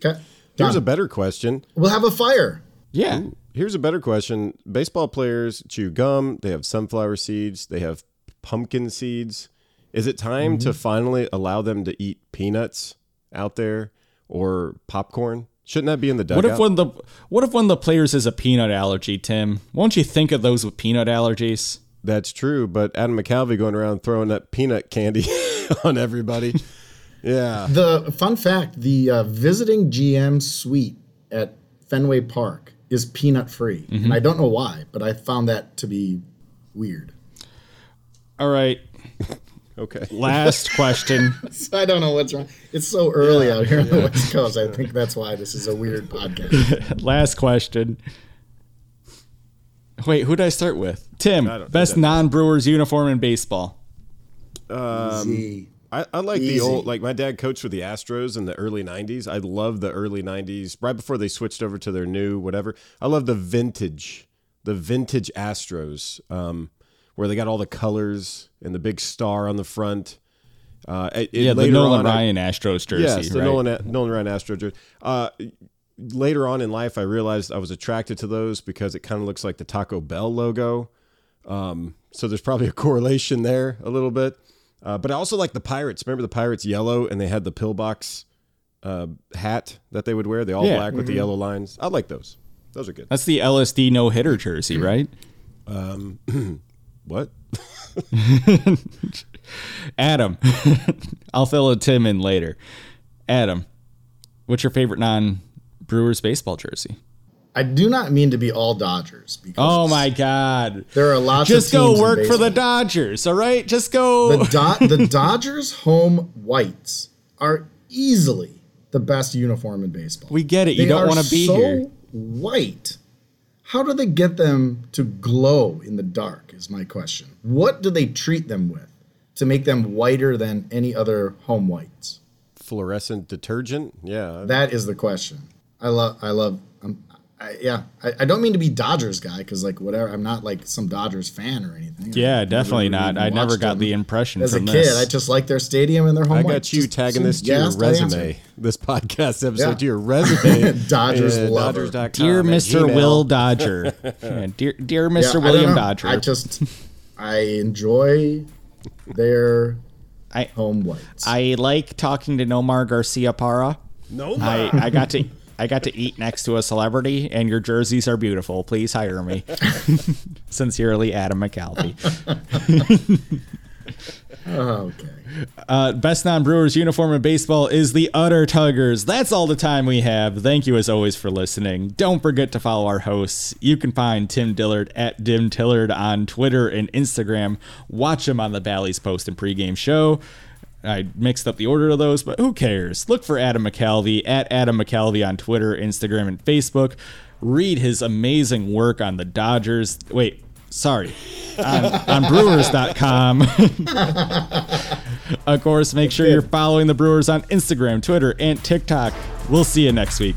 E: Okay,
C: Here's a better question.
E: we'll have a fire.
D: Yeah.
C: Here's a better question. Baseball players chew gum. They have sunflower seeds. They have pumpkin seeds. Is it time
D: Mm-hmm.
C: to finally allow them to eat peanuts out there or popcorn? Shouldn't that be in the dugout?
D: What if one of the what if one of the players has a peanut allergy, Tim? Won't you think of those with peanut allergies?
C: That's true, but Adam McCalvy going around throwing that peanut candy on everybody. Yeah.
E: The fun fact: the uh, visiting GM suite at Fenway Park is peanut free,
C: Mm-hmm.
E: and I don't know why, but I found that to be weird.
D: All right.
C: Okay.
D: Last question.
E: I don't know what's wrong. It's so early out here on the West Coast. I think that's why this is a weird podcast.
D: Last question. Wait, who did I start with? Tim, best non-Brewers uniform in baseball.
E: Easy.
C: I, I like
E: Easy.
C: the old, like my dad coached for the Astros in the early 90s. I love the early 90s, right before they switched over to their new whatever. I love the vintage, the vintage Astros, um, where they got all the colors and the big star on the front. Uh, it-
D: Yeah, the
C: later
D: Nolan
C: on,
D: Ryan Astros jersey,
C: Yes, the
D: right?
C: Nolan Nolan Ryan Astro jersey. Uh, later on in life, I realized I was attracted to those because it kind of looks like the Taco Bell logo. Um, so there's probably a correlation there a little bit. Uh, but I also like the Pirates. Remember the Pirates yellow and they had the pillbox uh, hat that they would wear, the all
D: Yeah.
C: black with the yellow lines. I like those. Those are good.
D: That's the LSD no hitter jersey, right?
C: What?
D: Adam, I'll fill a Tim in later. Adam, what's your favorite non-Brewers baseball jersey?
E: I do not mean to be all Dodgers because
D: Oh my God!
E: there are lots
D: Just
E: of
D: go
E: teams in
D: work for the. Dodgers, all right? Just go.
E: the, Do- the Dodgers home whites are easily the best uniform in baseball.
D: We get it. You don't wanna be
E: so
D: here.
E: White. How do they get them to glow in the dark? Is my question. What do they treat them with to make them whiter than any other home whites?
C: Fluorescent detergent? Yeah.
E: That is the question. I love. I love. I, yeah, I, I don't mean to be Dodgers guy because like whatever. I'm not like some Dodgers fan or anything.
D: yeah,
E: I've
D: definitely
E: never
D: not. I never got the impression
E: As a kid,
D: this.
E: I just like their stadium and their home.
C: I
E: whites.
C: got you
E: Just
C: tagging this to your
E: gas, I answered.
C: resume, this podcast episode
E: Yeah.
C: to your resume.
E: Dodgers
C: Yeah,
E: lover.
C: Dodgers.com
D: Dear Mr. Will Dodger. Yeah, dear, dear Mr.
E: I don't
D: William
E: know.
D: Dodger.
E: I just I enjoy their
D: I-
E: home whites.
D: I like talking to Nomar Garciaparra.
C: No,
D: I, I got to I got to eat next to a celebrity, and your jerseys are beautiful. Please hire me. Sincerely, Adam McCalvy.
E: okay.
D: Uh, best non-Brewers uniform in baseball is the Udder Tuggers. That's all the time we have. Thank you as always for listening. Don't forget to follow our hosts. You can find Tim Dillard at Dim Tillard on Twitter and Instagram. Watch him on the Bally's post and pregame show. I mixed up the order of those, but who cares? Look for Adam McCalvy at Adam McCalvy on Twitter, Instagram, and Facebook. Read his amazing work on the Dodgers. Wait, sorry, on, on Brewers.com. of course, make sure you're following the Brewers on Instagram, Twitter, and TikTok. We'll see you next week.